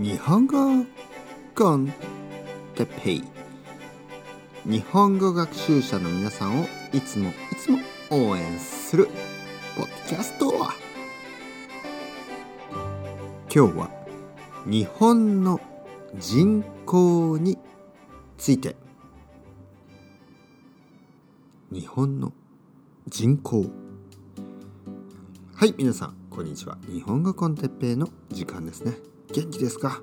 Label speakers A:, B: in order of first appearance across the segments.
A: 日本語コンテペイ日本語学習者の皆さんをいつもいつも応援するポッドキャスト今日は日本の人口について。日本の人口。はい皆さんこんにちは。日本語コンテッペイの時間ですね。元気ですか？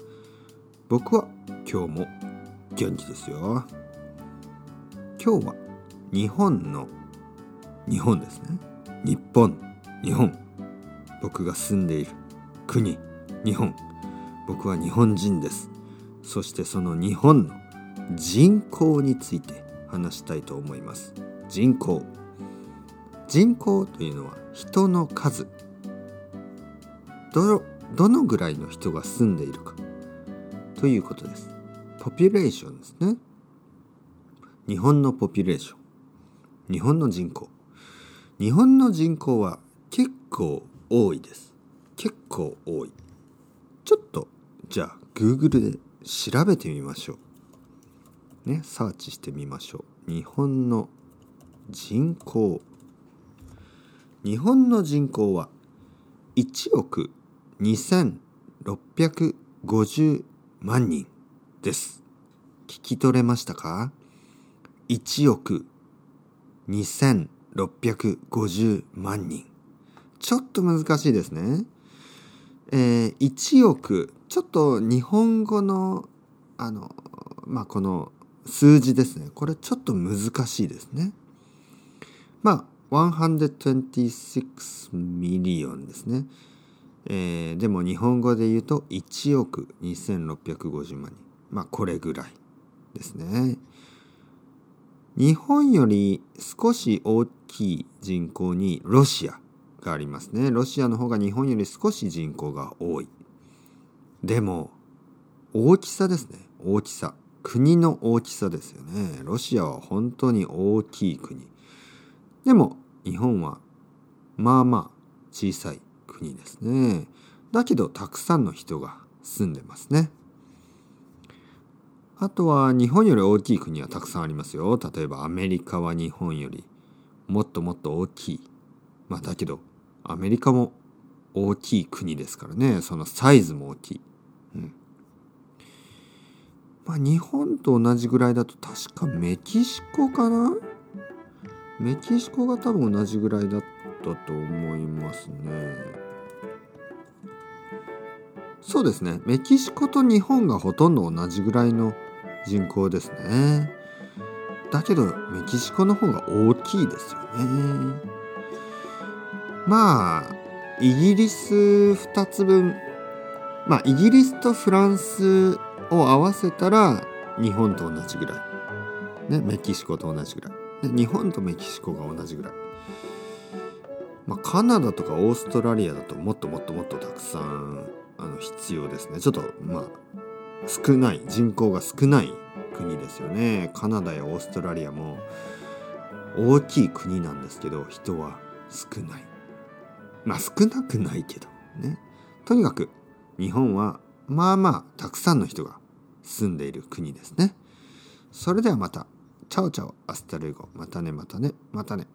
A: 僕は今日も元気ですよ。今日は日本の日本ですね。日本日本。僕が住んでいる国日本。僕は日本人です。そしてその日本の人口について話したいと思います。人口。人口というのは人の数。どどのぐらいの人が住んでいるかということです。ポピュレーションですね。日本のポピュレーション。日本の人口。日本の人口は結構多いです。結構多い。ちょっとじゃあ Google で調べてみましょう。ね、サーチしてみましょう。日本の人口。日本の人口は1億2650万人です。聞き取れましたか ?1 億2650万人。ちょっと難しいですね。えー、1億、ちょっと日本語の、あの、まあ、この数字ですね。これちょっと難しいですね。まあ、126 million ですね。えー、でも日本語で言うと1億2650万人。まあこれぐらいですね。日本より少し大きい人口にロシアがありますね。ロシアの方が日本より少し人口が多い。でも大きさですね。大きさ。国の大きさですよね。ロシアは本当に大きい国。でも日本はまあまあ小さい。国ですね。だけどたくさんの人が住んでますね。あとは日本より大きい国はたくさんありますよ。例えばアメリカは日本よりもっともっと大きい。まあだけどアメリカも大きい国ですからね。そのサイズも大きい。うん。まあ日本と同じぐらいだと確かメキシコかな？メキシコが多分同じぐらいだったと思いますね。そうですね。メキシコと日本がほとんど同じぐらいの人口ですね。だけどメキシコの方が大きいですよね。まあイギリス2つ分まあイギリスとフランスを合わせたら日本と同じぐらい、ね、メキシコと同じぐらい。で日本とメキシコが同じぐらい。まあカナダとかオーストラリアだともっともっともっとたくさんあの必要ですね。ちょっとまあ少ない人口が少ない国ですよね。カナダやオーストラリアも大きい国なんですけど人は少ない。まあ少なくないけどね。とにかく日本はまあまあたくさんの人が住んでいる国ですね。それではまた。 Ciao ciao。Hasta luego。またねまたねまたね。